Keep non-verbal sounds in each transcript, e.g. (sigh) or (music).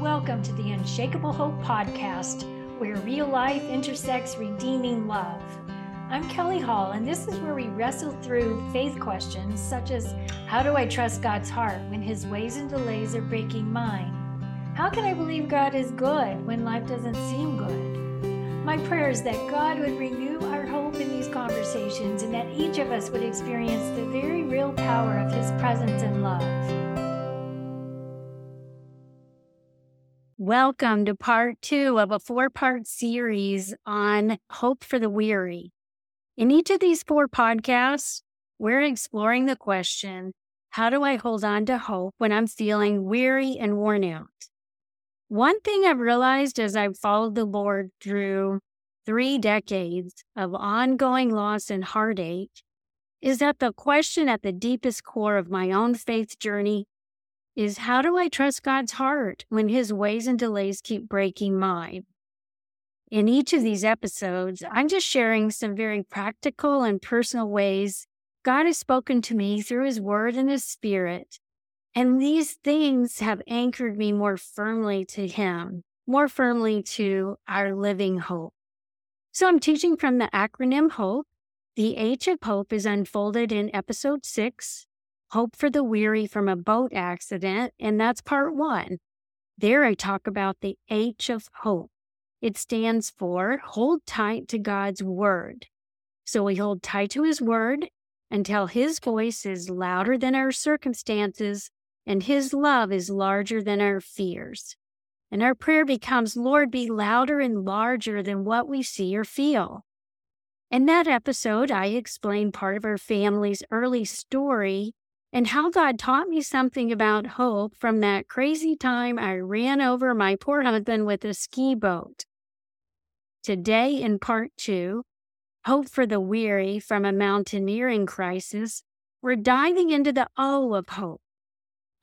Welcome to the Unshakable Hope Podcast, where real life intersects redeeming love. I'm Kelly Hall, and this is where we wrestle through faith questions such as How do I trust God's heart when his ways and delays are breaking mine? How can I believe God is good when life doesn't seem good? My prayer is that God would renew our hope in these conversations and that each of us would experience the very real power of his presence and love. Welcome to part two of a four part series on hope for the weary. In each of these four podcasts, we're exploring the question how do I hold on to hope when I'm feeling weary and worn out? One thing I've realized as I've followed the Lord through three decades of ongoing loss and heartache is that the question at the deepest core of my own faith journey is how do I trust God's heart when his ways and delays keep breaking mine? In each of these episodes, I'm just sharing some very practical and personal ways God has spoken to me through his word and his spirit. And these things have anchored me more firmly to him, more firmly to our living hope. So I'm teaching from the acronym HOPE. The H of Hope is unfolded in episode six, Hope for the Weary from a Boat Accident, and that's part one. There I talk about the H of Hope. It stands for hold tight to God's Word. So we hold tight to His Word until His voice is louder than our circumstances and His love is larger than our fears. And our prayer becomes, Lord, be louder and larger than what we see or feel. In that episode, I explained part of our family's early story and how God taught me something about hope from that crazy time I ran over my poor husband with a ski boat. Today, in part two, Hope for the Weary from a Mountaineering Crisis, we're diving into the O of hope.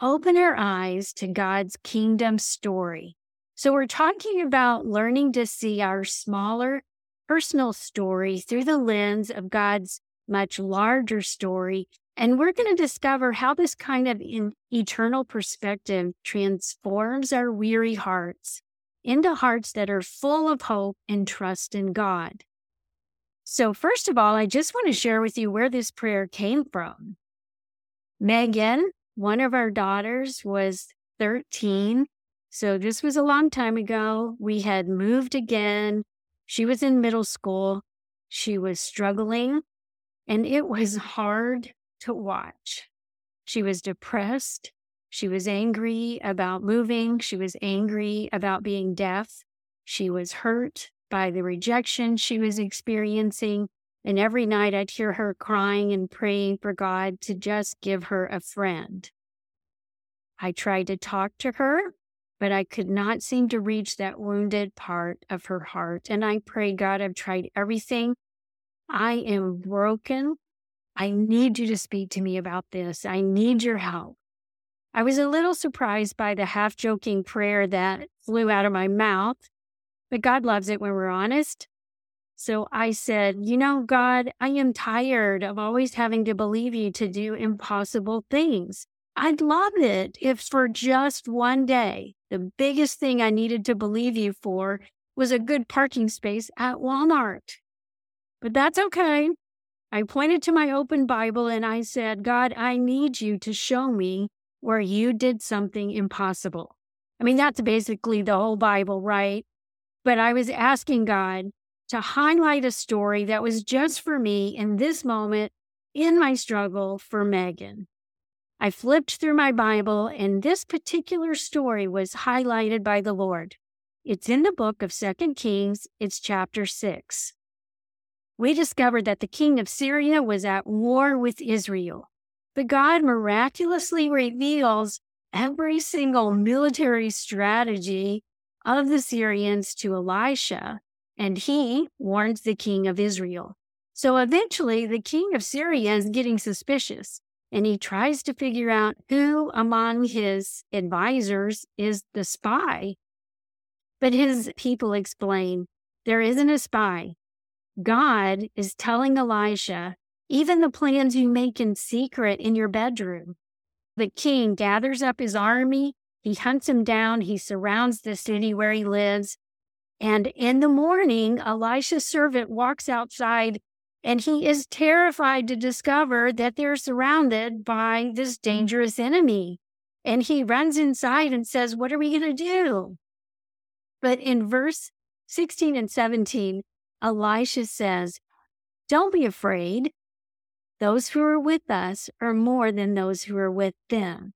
Open our eyes to God's kingdom story. So, we're talking about learning to see our smaller personal story through the lens of God's much larger story and we're going to discover how this kind of eternal perspective transforms our weary hearts into hearts that are full of hope and trust in God. So, first of all, I just want to share with you where this prayer came from. Megan, one of our daughters, was 13. So, this was a long time ago. We had moved again. She was in middle school. She was struggling, and it was hard to watch. She was depressed. She was angry about moving. She was angry about being deaf. She was hurt by the rejection she was experiencing. And every night I'd hear her crying and praying for God to just give her a friend. I tried to talk to her, but I could not seem to reach that wounded part of her heart. And I prayed, God, I've tried everything. I am broken. I need you to speak to me about this. I need your help. I was a little surprised by the half joking prayer that flew out of my mouth, but God loves it when we're honest. So I said, You know, God, I am tired of always having to believe you to do impossible things. I'd love it if for just one day, the biggest thing I needed to believe you for was a good parking space at Walmart. But that's okay. I pointed to my open Bible and I said, God, I need you to show me where you did something impossible. I mean, that's basically the whole Bible, right? But I was asking God to highlight a story that was just for me in this moment in my struggle for Megan. I flipped through my Bible and this particular story was highlighted by the Lord. It's in the book of Second Kings, it's chapter 6 we discovered that the king of Syria was at war with Israel. But God miraculously reveals every single military strategy of the Syrians to Elisha, and he warns the king of Israel. So eventually, the king of Syria is getting suspicious, and he tries to figure out who among his advisors is the spy. But his people explain there isn't a spy. God is telling Elisha, even the plans you make in secret in your bedroom. The king gathers up his army He hunts him down. He surrounds the city where he lives. And in the morning, Elisha's servant walks outside and he is terrified to discover that they're surrounded by this dangerous enemy. And he runs inside and says, What are we going to do? But in verse 16 and 17, Elisha says, Don't be afraid. Those who are with us are more than those who are with them.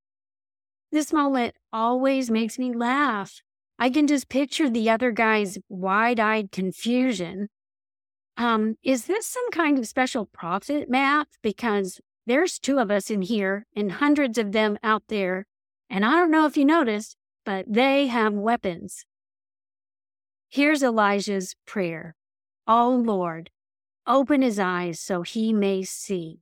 This moment always makes me laugh. I can just picture the other guy's wide eyed confusion. Um, is this some kind of special prophet math? Because there's two of us in here and hundreds of them out there. And I don't know if you noticed, but they have weapons. Here's Elijah's prayer Oh Lord, open his eyes so he may see.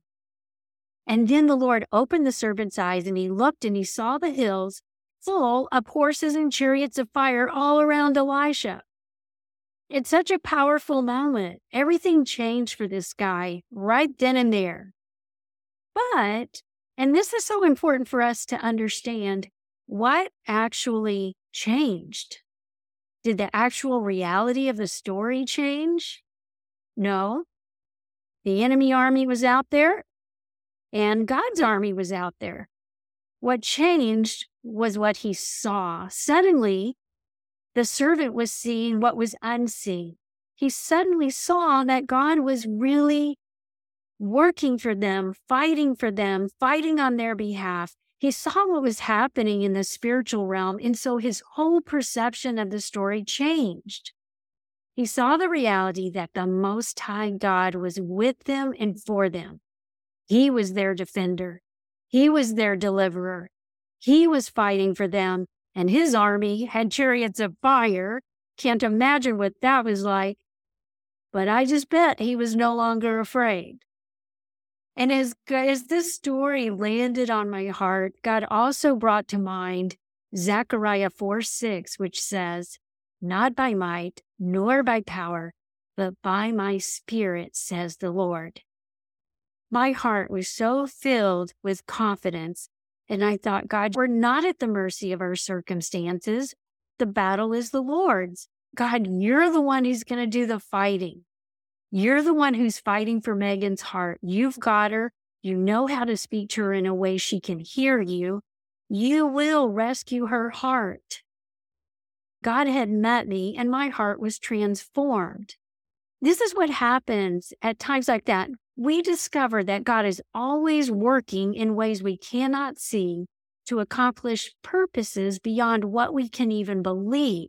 And then the Lord opened the servant's eyes, and he looked and he saw the hills full of horses and chariots of fire all around Elisha. It's such a powerful moment. Everything changed for this guy right then and there. But, and this is so important for us to understand, what actually changed? Did the actual reality of the story change? No. The enemy army was out there and God's army was out there. What changed was what he saw. Suddenly, the servant was seeing what was unseen. He suddenly saw that God was really working for them, fighting for them, fighting on their behalf. He saw what was happening in the spiritual realm, and so his whole perception of the story changed. He saw the reality that the Most High God was with them and for them. He was their defender. He was their deliverer. He was fighting for them, and his army had chariots of fire. Can't imagine what that was like. But I just bet he was no longer afraid. And as, as this story landed on my heart, God also brought to mind Zechariah 4 6, which says, Not by might, nor by power, but by my spirit, says the Lord my heart was so filled with confidence. And I thought, God, we're not at the mercy of our circumstances. The battle is the Lord's. God, you're the one who's going to do the fighting. You're the one who's fighting for Megan's heart. You've got her. You know how to speak to her in a way she can hear you. You will rescue her heart. God had met me and my heart was transformed. This is what happens at times like that we discover that God is always working in ways we cannot see to accomplish purposes beyond what we can even believe.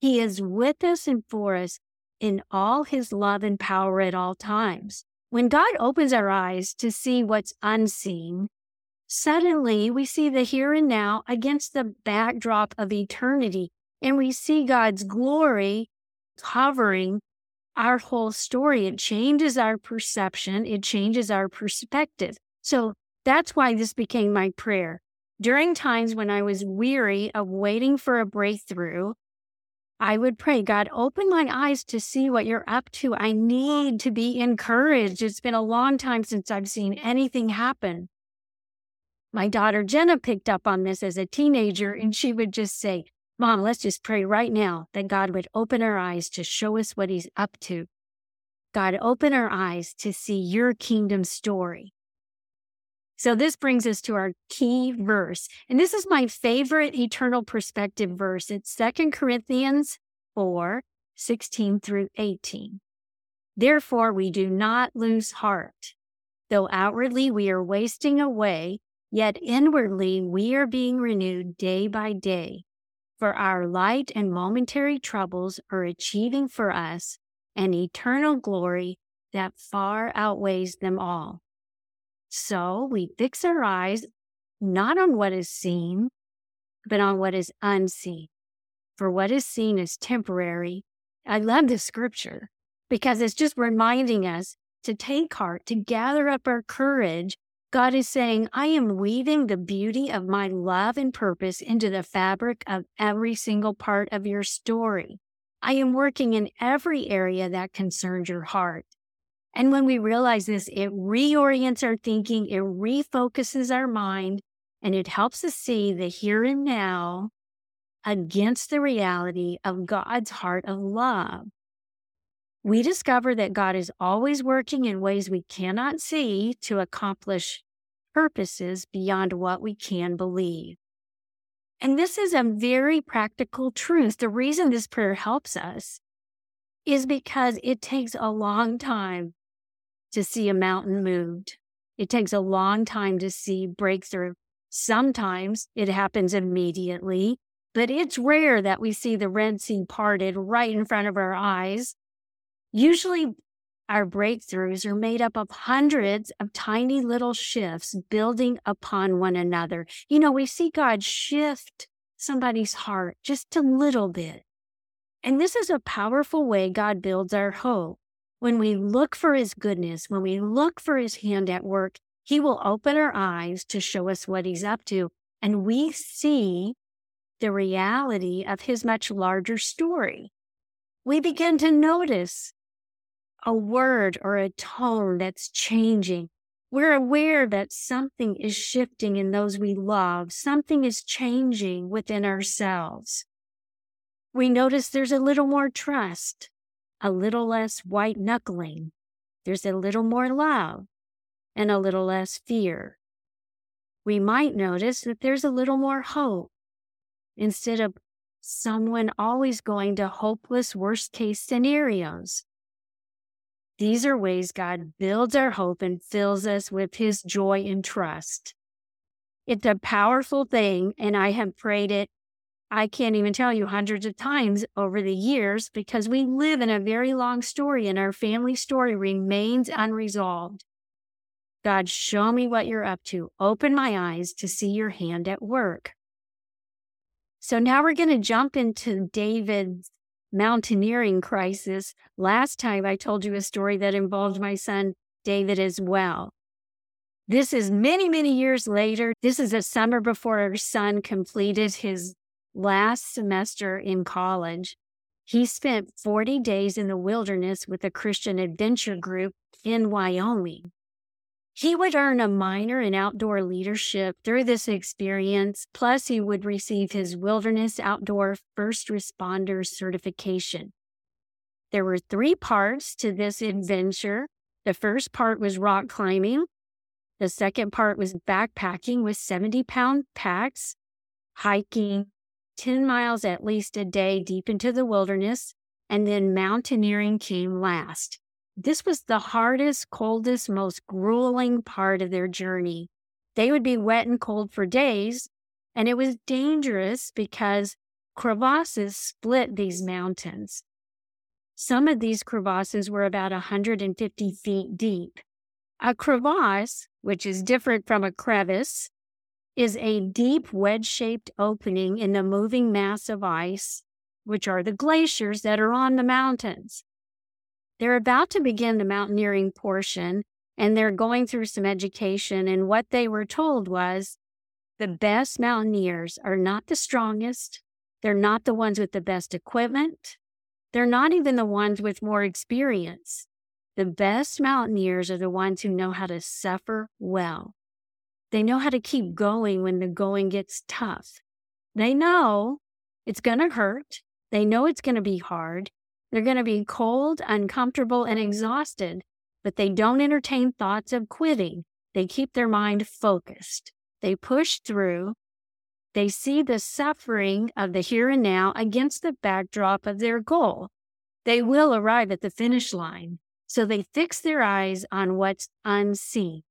He is with us and for us in all his love and power at all times. When God opens our eyes to see what's unseen, suddenly we see the here and now against the backdrop of eternity, and we see God's glory covering our whole story. It changes our perception, it changes our perspective. So that's why this became my prayer. During times when I was weary of waiting for a breakthrough, I would pray, God, open my eyes to see what you're up to. I need to be encouraged. It's been a long time since I've seen anything happen. My daughter Jenna picked up on this as a teenager, and she would just say, Mom, let's just pray right now that God would open our eyes to show us what He's up to. God, open our eyes to see your kingdom story. So, this brings us to our key verse. And this is my favorite eternal perspective verse. It's 2 Corinthians 4 16 through 18. Therefore, we do not lose heart. Though outwardly we are wasting away, yet inwardly we are being renewed day by day. For our light and momentary troubles are achieving for us an eternal glory that far outweighs them all. So we fix our eyes not on what is seen, but on what is unseen. For what is seen is temporary. I love this scripture because it's just reminding us to take heart, to gather up our courage, God is saying, I am weaving the beauty of my love and purpose into the fabric of every single part of your story. I am working in every area that concerns your heart. And when we realize this, it reorients our thinking, it refocuses our mind, and it helps us see the here and now against the reality of God's heart of love. We discover that God is always working in ways we cannot see to accomplish purposes beyond what we can believe. And this is a very practical truth. The reason this prayer helps us is because it takes a long time to see a mountain moved. It takes a long time to see breakthrough. Sometimes it happens immediately, but it's rare that we see the Red Sea parted right in front of our eyes. Usually, our breakthroughs are made up of hundreds of tiny little shifts building upon one another. You know, we see God shift somebody's heart just a little bit. And this is a powerful way God builds our hope. When we look for his goodness, when we look for his hand at work, he will open our eyes to show us what he's up to. And we see the reality of his much larger story. We begin to notice a word or a tone that's changing. We're aware that something is shifting in those we love. Something is changing within ourselves. We notice there's a little more trust, a little less white knuckling. There's a little more love and a little less fear. We might notice that there's a little more hope instead of someone always going to hopeless worst case scenarios. These are ways God builds our hope and fills us with his joy and trust. It's a powerful thing, and I have prayed it, I can't even tell you hundreds of times over the years because we live in a very long story and our family story remains unresolved. God, show me what you're up to. Open my eyes to see your hand at work. So now we're going to jump into David's mountaineering crisis. Last time I told you a story that involved my son David as well. This is many, many years later. This is a summer before our son completed his last semester in college. He spent 40 days in the wilderness with a Christian adventure group in Wyoming. He would earn a minor in outdoor leadership through this experience, plus, he would receive his Wilderness Outdoor First Responder certification. There were three parts to this adventure. The first part was rock climbing. The second part was backpacking with 70 pound packs, hiking 10 miles at least a day deep into the wilderness, and then mountaineering came last. This was the hardest, coldest, most grueling part of their journey. They would be wet and cold for days, and it was dangerous because crevasses split these mountains. Some of these crevasses were about 150 feet deep. A crevasse, which is different from a crevice, is a deep wedge shaped opening in the moving mass of ice, which are the glaciers that are on the mountains. They're about to begin the mountaineering portion and they're going through some education. And what they were told was the best mountaineers are not the strongest. They're not the ones with the best equipment. They're not even the ones with more experience. The best mountaineers are the ones who know how to suffer well. They know how to keep going when the going gets tough. They know it's going to hurt. They know it's going to be hard. They're going to be cold, uncomfortable, and exhausted, but they don't entertain thoughts of quitting. They keep their mind focused. They push through. They see the suffering of the here and now against the backdrop of their goal. They will arrive at the finish line, so they fix their eyes on what's unseen.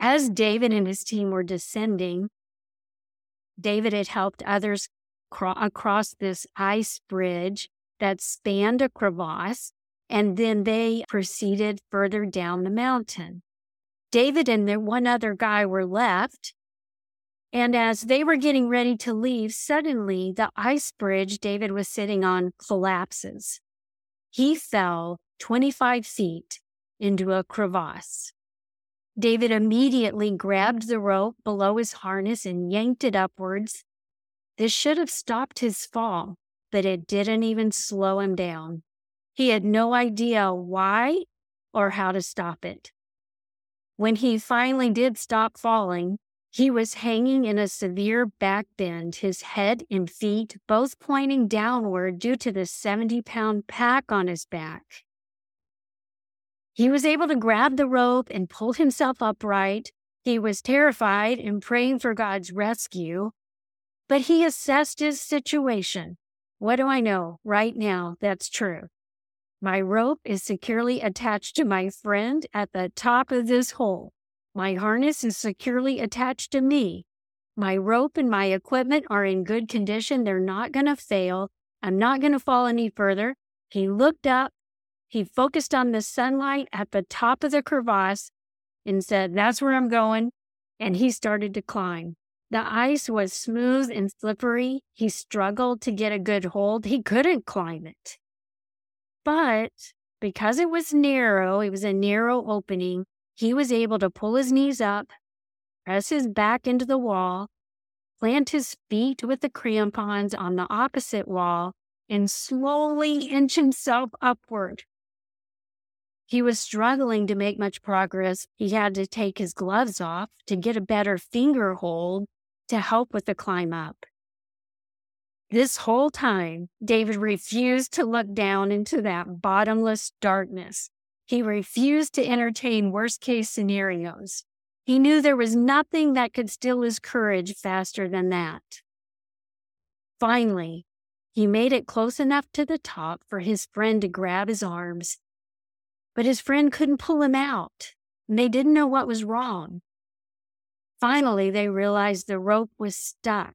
As David and his team were descending, David had helped others cro- across this ice bridge that spanned a crevasse, and then they proceeded further down the mountain. David and the one other guy were left. And as they were getting ready to leave, suddenly the ice bridge David was sitting on collapses. He fell 25 feet into a crevasse. David immediately grabbed the rope below his harness and yanked it upwards. This should have stopped his fall, but it didn't even slow him down. He had no idea why or how to stop it. When he finally did stop falling, He was hanging in a severe back bend, his head and feet both pointing downward due to the 70 pound pack on his back. He was able to grab the rope and pull himself upright. He was terrified and praying for God's rescue, but he assessed his situation. What do I know right now that's true? My rope is securely attached to my friend at the top of this hole. My harness is securely attached to me. My rope and my equipment are in good condition. They're not going to fail. I'm not going to fall any further. He looked up. He focused on the sunlight at the top of the crevasse and said, That's where I'm going. And he started to climb. The ice was smooth and slippery. He struggled to get a good hold. He couldn't climb it. But because it was narrow, it was a narrow opening, he was able to pull his knees up, press his back into the wall, plant his feet with the crampons on the opposite wall, and slowly inch himself upward. He was struggling to make much progress. He had to take his gloves off to get a better finger hold to help with the climb up. This whole time, David refused to look down into that bottomless darkness. He refused to entertain worst case scenarios. He knew there was nothing that could steal his courage faster than that. Finally, he made it close enough to the top for his friend to grab his arms. But his friend couldn't pull him out, and they didn't know what was wrong. Finally, they realized the rope was stuck.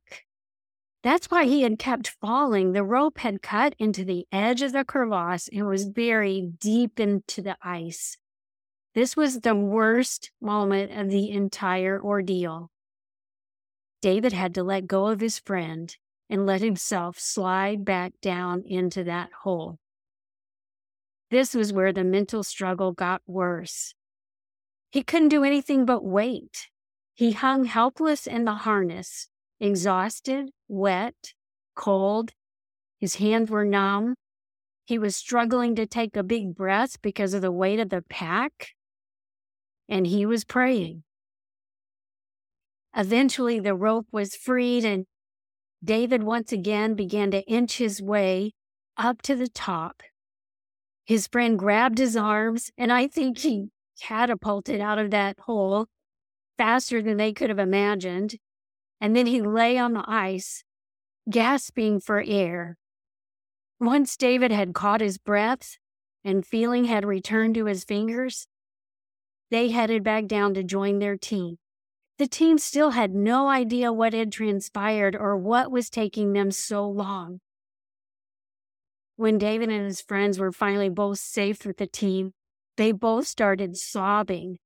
That's why he had kept falling. The rope had cut into the edge of the crevasse and was buried deep into the ice. This was the worst moment of the entire ordeal. David had to let go of his friend and let himself slide back down into that hole. This was where the mental struggle got worse. He couldn't do anything but wait. He hung helpless in the harness, exhausted, wet, cold. His hands were numb. He was struggling to take a big breath because of the weight of the pack. And he was praying. Eventually, the rope was freed, and David once again began to inch his way up to the top. His friend grabbed his arms, and I think he catapulted out of that hole faster than they could have imagined. And then he lay on the ice, gasping for air. Once David had caught his breath and feeling had returned to his fingers, they headed back down to join their team. The team still had no idea what had transpired or what was taking them so long. When David and his friends were finally both safe with the team, they both started sobbing.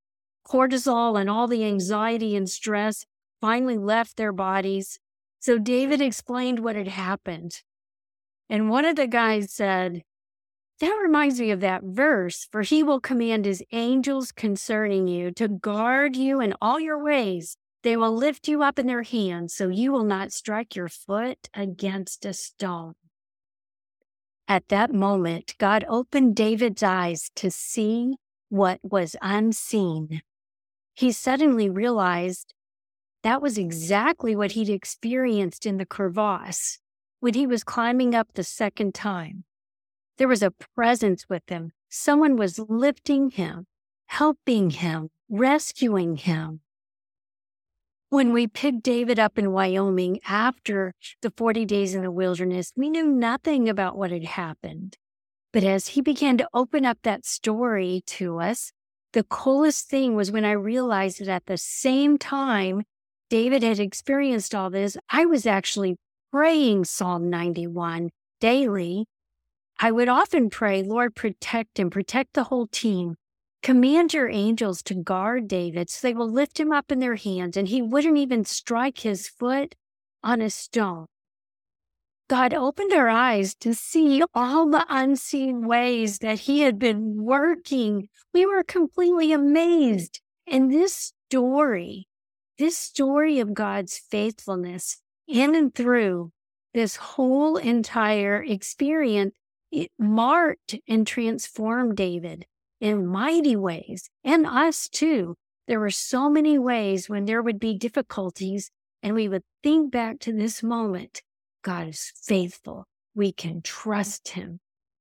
Cortisol and all the anxiety and stress finally left their bodies. So David explained what had happened. And one of the guys said, That reminds me of that verse, for he will command his angels concerning you to guard you in all your ways. They will lift you up in their hands so you will not strike your foot against a stone. At that moment, God opened David's eyes to see what was unseen. He suddenly realized that was exactly what he'd experienced in the crevasse when he was climbing up the second time. There was a presence with him. Someone was lifting him, helping him, rescuing him. When we picked David up in Wyoming after the 40 days in the wilderness, we knew nothing about what had happened. But as he began to open up that story to us, the coolest thing was when I realized that at the same time David had experienced all this, I was actually praying Psalm 91 daily. I would often pray, Lord, protect him, protect the whole team. Command your angels to guard David so they will lift him up in their hands and he wouldn't even strike his foot on a stone. God opened our eyes to see all the unseen ways that He had been working. We were completely amazed. And this story this story of God's faithfulness in and through this whole entire experience, it marked and transformed David in mighty ways and us too. There were so many ways when there would be difficulties, and we would think back to this moment. God is faithful. We can trust him.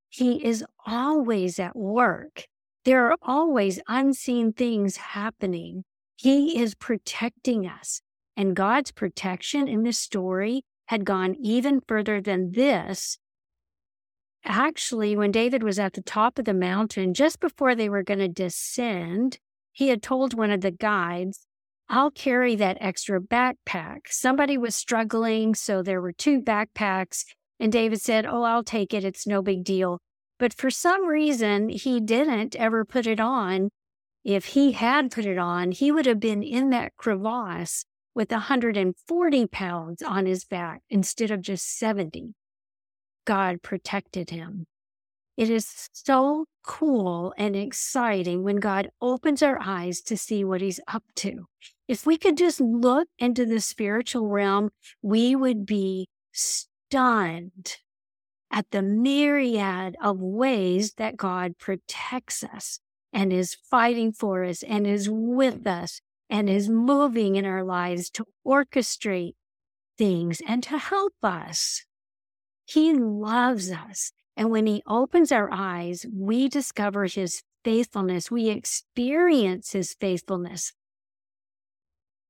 He is always at work. There are always unseen things happening. He is protecting us. And God's protection in this story had gone even further than this. Actually, when David was at the top of the mountain, just before they were going to descend, he had told one of the guides, I'll carry that extra backpack. Somebody was struggling, so there were two backpacks. And David said, Oh, I'll take it. It's no big deal. But for some reason, he didn't ever put it on. If he had put it on, he would have been in that crevasse with 140 pounds on his back instead of just 70. God protected him. It is so cool and exciting when God opens our eyes to see what he's up to. If we could just look into the spiritual realm, we would be stunned at the myriad of ways that God protects us and is fighting for us and is with us and is moving in our lives to orchestrate things and to help us. He loves us. And when he opens our eyes, we discover his faithfulness. We experience his faithfulness.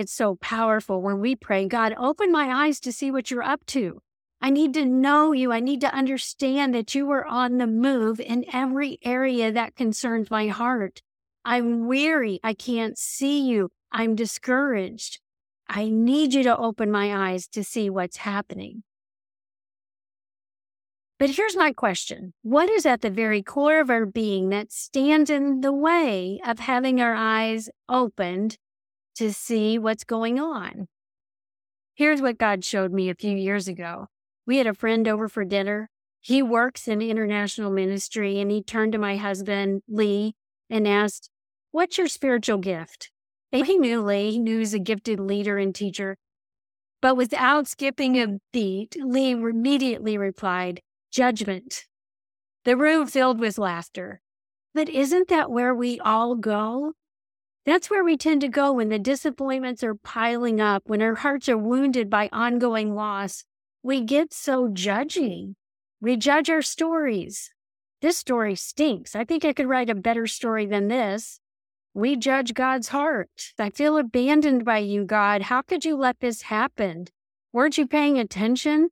It's so powerful when we pray, God, open my eyes to see what you're up to. I need to know you. I need to understand that you are on the move in every area that concerns my heart. I'm weary. I can't see you. I'm discouraged. I need you to open my eyes to see what's happening. But here's my question What is at the very core of our being that stands in the way of having our eyes opened to see what's going on? Here's what God showed me a few years ago. We had a friend over for dinner. He works in international ministry, and he turned to my husband, Lee, and asked, What's your spiritual gift? He knew Lee, he knew he's a gifted leader and teacher. But without skipping a beat, Lee immediately replied, Judgment. The room filled with laughter. But isn't that where we all go? That's where we tend to go when the disappointments are piling up, when our hearts are wounded by ongoing loss. We get so judgy. We judge our stories. This story stinks. I think I could write a better story than this. We judge God's heart. I feel abandoned by you, God. How could you let this happen? Weren't you paying attention?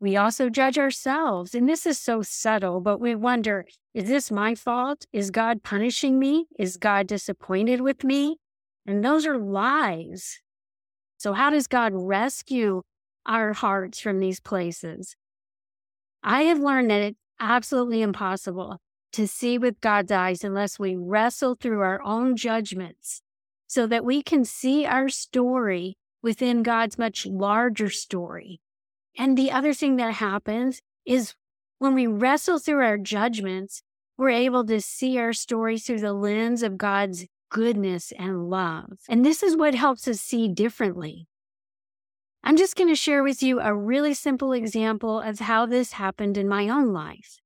We also judge ourselves. And this is so subtle, but we wonder is this my fault? Is God punishing me? Is God disappointed with me? And those are lies. So, how does God rescue our hearts from these places? I have learned that it's absolutely impossible to see with God's eyes unless we wrestle through our own judgments so that we can see our story within God's much larger story. And the other thing that happens is when we wrestle through our judgments, we're able to see our story through the lens of God's goodness and love. And this is what helps us see differently. I'm just going to share with you a really simple example of how this happened in my own life.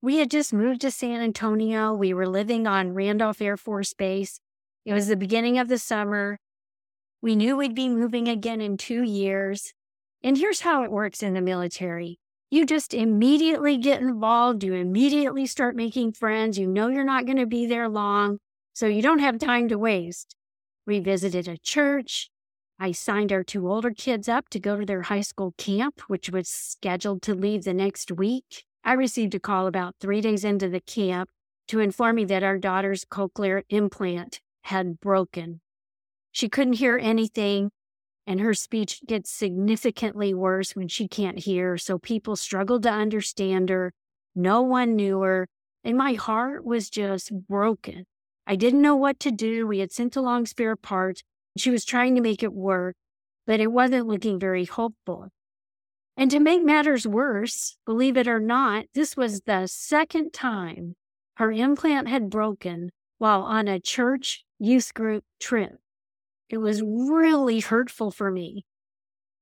We had just moved to San Antonio. We were living on Randolph Air Force Base. It was the beginning of the summer. We knew we'd be moving again in two years. And here's how it works in the military you just immediately get involved. You immediately start making friends. You know you're not going to be there long, so you don't have time to waste. We visited a church. I signed our two older kids up to go to their high school camp, which was scheduled to leave the next week. I received a call about three days into the camp to inform me that our daughter's cochlear implant had broken. She couldn't hear anything, and her speech gets significantly worse when she can't hear. So people struggled to understand her. No one knew her. And my heart was just broken. I didn't know what to do. We had sent along spare parts. She was trying to make it work, but it wasn't looking very hopeful. And to make matters worse, believe it or not, this was the second time her implant had broken while on a church youth group trip. It was really hurtful for me.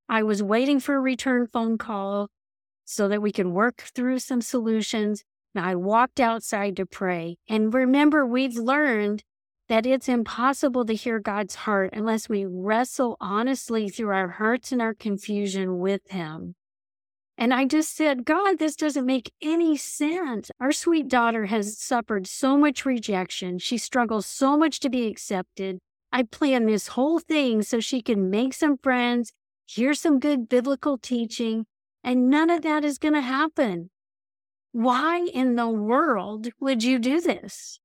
I was waiting for a return phone call so that we could work through some solutions. And I walked outside to pray. And remember, we've learned that it's impossible to hear God's heart unless we wrestle honestly through our hurts and our confusion with Him. And I just said, God, this doesn't make any sense. Our sweet daughter has suffered so much rejection. She struggles so much to be accepted. I planned this whole thing so she can make some friends, hear some good biblical teaching, and none of that is going to happen. Why in the world would you do this?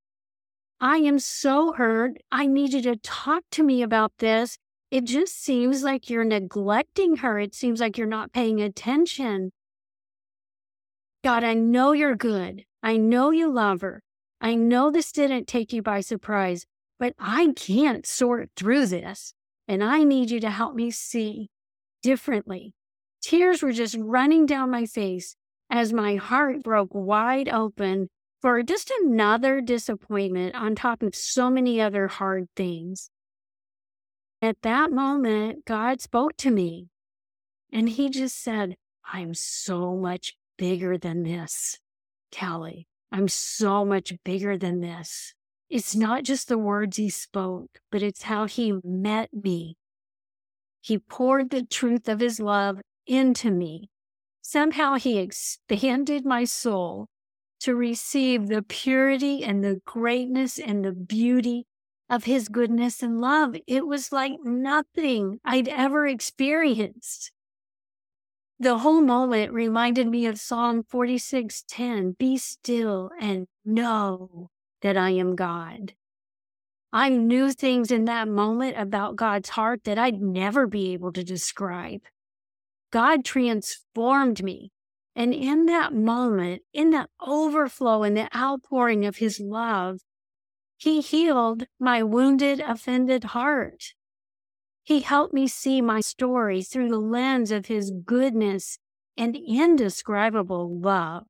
I am so hurt. I need you to talk to me about this. It just seems like you're neglecting her. It seems like you're not paying attention. God, I know you're good. I know you love her. I know this didn't take you by surprise, but I can't sort through this. And I need you to help me see differently. Tears were just running down my face as my heart broke wide open for just another disappointment on top of so many other hard things. At that moment, God spoke to me and he just said, I'm so much bigger than this, Kelly. I'm so much bigger than this. It's not just the words he spoke, but it's how he met me. He poured the truth of his love into me. Somehow he expanded my soul to receive the purity and the greatness and the beauty of his goodness and love. It was like nothing I'd ever experienced. The whole moment reminded me of Psalm 46:10, "Be still and know that I am God." I knew things in that moment about God's heart that I'd never be able to describe. God transformed me and in that moment, in that overflow and the outpouring of his love, he healed my wounded, offended heart. He helped me see my story through the lens of his goodness and indescribable love.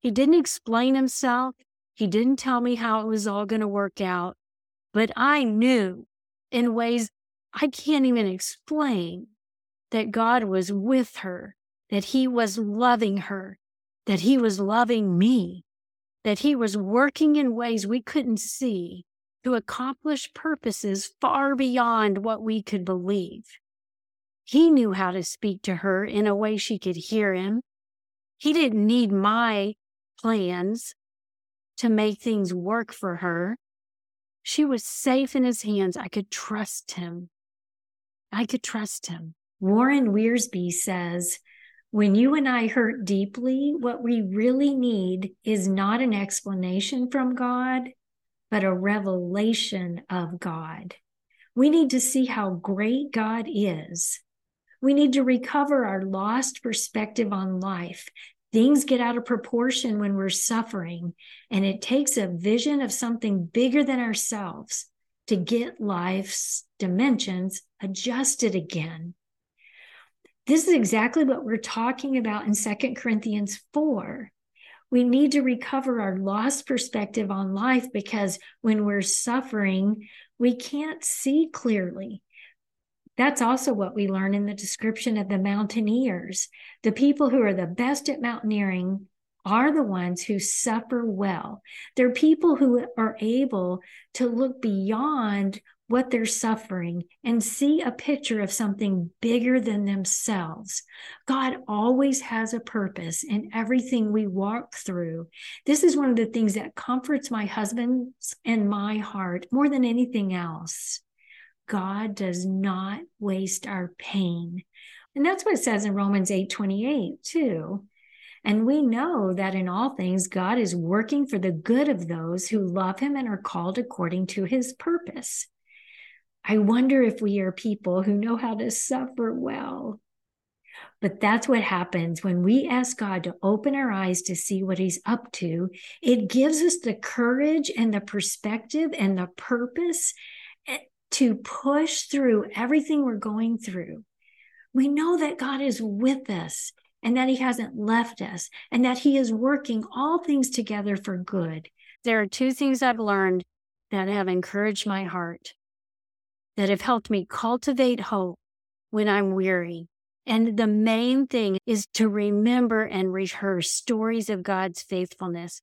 He didn't explain himself. He didn't tell me how it was all going to work out, but I knew in ways I can't even explain that God was with her that he was loving her, that he was loving me, that he was working in ways we couldn't see to accomplish purposes far beyond what we could believe. He knew how to speak to her in a way she could hear him. He didn't need my plans to make things work for her. She was safe in his hands. I could trust him. I could trust him. Warren Wiersbe says, when you and I hurt deeply, what we really need is not an explanation from God, but a revelation of God. We need to see how great God is. We need to recover our lost perspective on life. Things get out of proportion when we're suffering, and it takes a vision of something bigger than ourselves to get life's dimensions adjusted again. This is exactly what we're talking about in Second Corinthians 4. We need to recover our lost perspective on life because when we're suffering, we can't see clearly. That's also what we learn in the description of the mountaineers. The people who are the best at mountaineering are the ones who suffer well. They're people who are able to look beyond what they're suffering and see a picture of something bigger than themselves. God always has a purpose in everything we walk through. This is one of the things that comforts my husband's and my heart more than anything else. God does not waste our pain. And that's what it says in Romans 8 28, too. And we know that in all things, God is working for the good of those who love him and are called according to his purpose. I wonder if we are people who know how to suffer well. But that's what happens when we ask God to open our eyes to see what He's up to. It gives us the courage and the perspective and the purpose to push through everything we're going through. We know that God is with us and that He hasn't left us and that He is working all things together for good. There are two things I've learned that have encouraged my heart that have helped me cultivate hope when I'm weary. And the main thing is to remember and rehearse stories of God's faithfulness.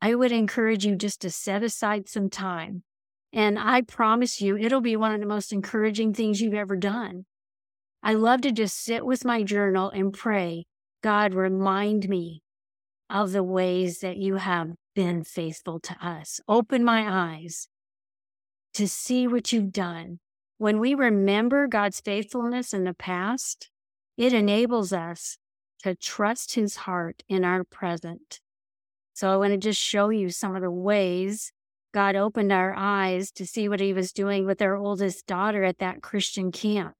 I would encourage you just to set aside some time And I promise you, it'll be one of the most encouraging things you've ever done. I love to just sit with my journal and pray, God, remind me of the ways that you have been faithful to us. Open my eyes to see what you've done. When we remember God's faithfulness in the past, it enables us to trust his heart in our present. So I want to just show you some of the ways God opened our eyes to see what he was doing with our oldest daughter at that Christian camp.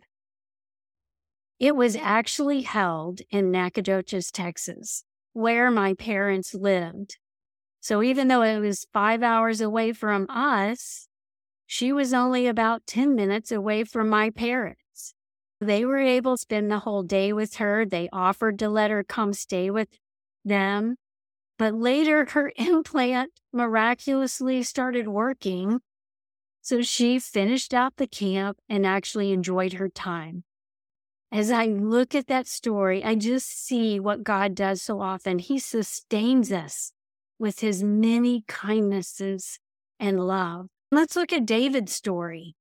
It was actually held in Nacogdoches, Texas, where my parents lived. So even though it was five hours away from us, she was only about 10 minutes away from my parents. They were able to spend the whole day with her. They offered to let her come stay with them. But later, her (laughs) implant miraculously started working. So she finished out the camp and actually enjoyed her time. As I look at that story, I just see what God does so often. He sustains us with his many kindnesses and love. Let's look at David's story.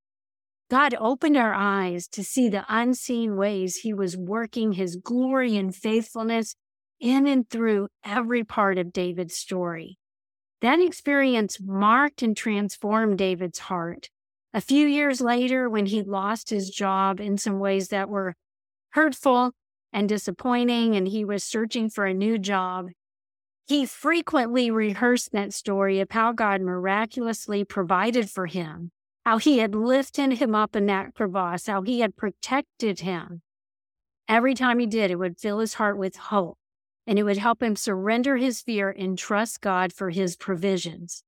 God opened our eyes to see the unseen ways he was working his glory and faithfulness in and through every part of David's story. That experience marked and transformed David's heart. A few years later, when he lost his job in some ways that were hurtful and disappointing, and he was searching for a new job, he frequently rehearsed that story of how God miraculously provided for him, how he had lifted him up in that crevasse, how he had protected him. Every time he did, it would fill his heart with hope and it would help him surrender his fear and trust God for his provisions.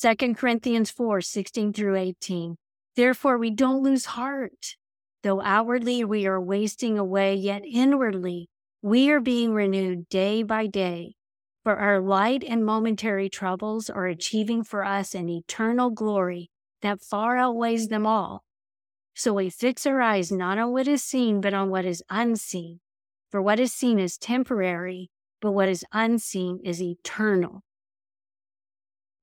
2 Corinthians 4 16 through 18. Therefore, we don't lose heart. Though outwardly we are wasting away, yet inwardly we are being renewed day by day. For our light and momentary troubles are achieving for us an eternal glory that far outweighs them all. So we fix our eyes not on what is seen, but on what is unseen. For what is seen is temporary, but what is unseen is eternal.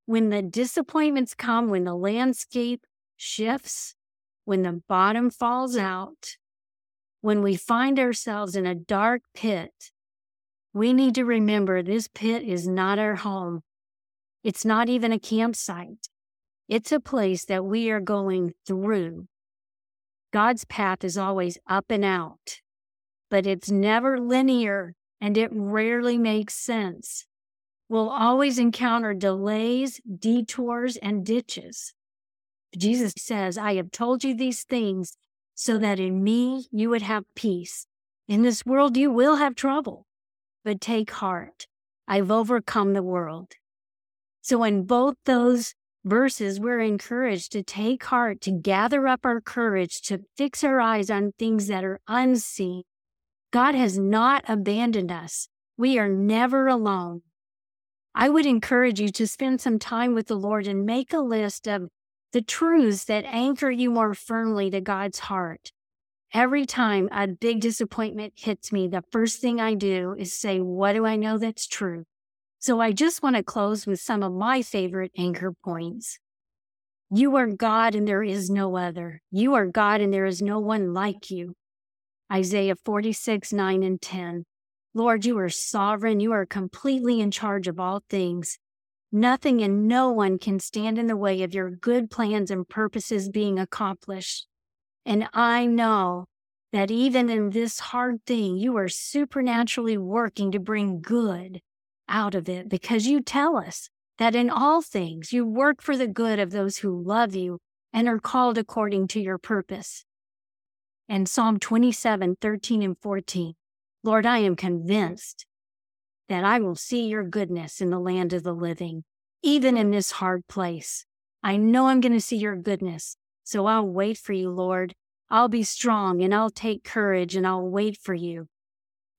When the disappointments come, when the landscape shifts, when the bottom falls out, when we find ourselves in a dark pit, we need to remember this pit is not our home. It's not even a campsite. It's a place that we are going through. God's path is always up and out, but it's never linear and it rarely makes sense. We'll always encounter delays, detours, and ditches. Jesus says, I have told you these things so that in me you would have peace. In this world you will have trouble, but take heart. I've overcome the world. So in both those verses, we're encouraged to take heart, to gather up our courage, to fix our eyes on things that are unseen. God has not abandoned us. We are never alone. I would encourage you to spend some time with the Lord and make a list of the truths that anchor you more firmly to God's heart. Every time a big disappointment hits me, the first thing I do is say, What do I know that's true? So I just want to close with some of my favorite anchor points. You are God and there is no other. You are God and there is no one like you. Isaiah 46, 9 and 10. Lord, you are sovereign. You are completely in charge of all things. Nothing and no one can stand in the way of your good plans and purposes being accomplished. And I know that even in this hard thing, you are supernaturally working to bring good out of it because you tell us that in all things you work for the good of those who love you and are called according to your purpose. And Psalm 27, 13 and 14. Lord, I am convinced that I will see your goodness in the land of the living, even in this hard place. I know I'm going to see your goodness. So I'll wait for you, Lord. I'll be strong and I'll take courage and I'll wait for you.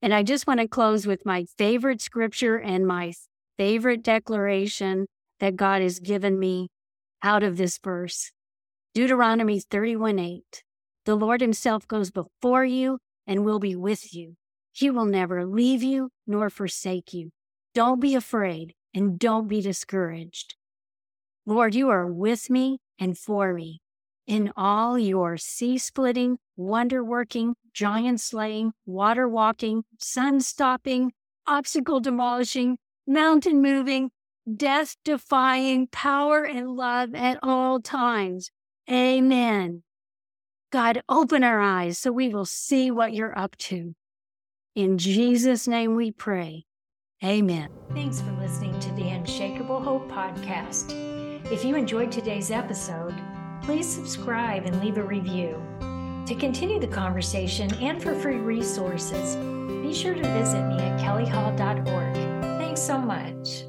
And I just want to close with my favorite scripture and my favorite declaration that God has given me out of this verse. Deuteronomy 31 8. The Lord Himself goes before you and will be with you. He will never leave you nor forsake you. Don't be afraid and don't be discouraged. Lord, you are with me and for me in all your sea splitting, wonder working, giant slaying, water walking, sun stopping, obstacle demolishing, mountain moving, death defying power and love at all times. Amen. God, open our eyes so we will see what you're up to. In Jesus' name we pray. Amen. Thanks for listening to the Unshakable Hope Podcast. If you enjoyed today's episode, please subscribe and leave a review. To continue the conversation and for free resources, be sure to visit me at kellyhall.org. Thanks so much.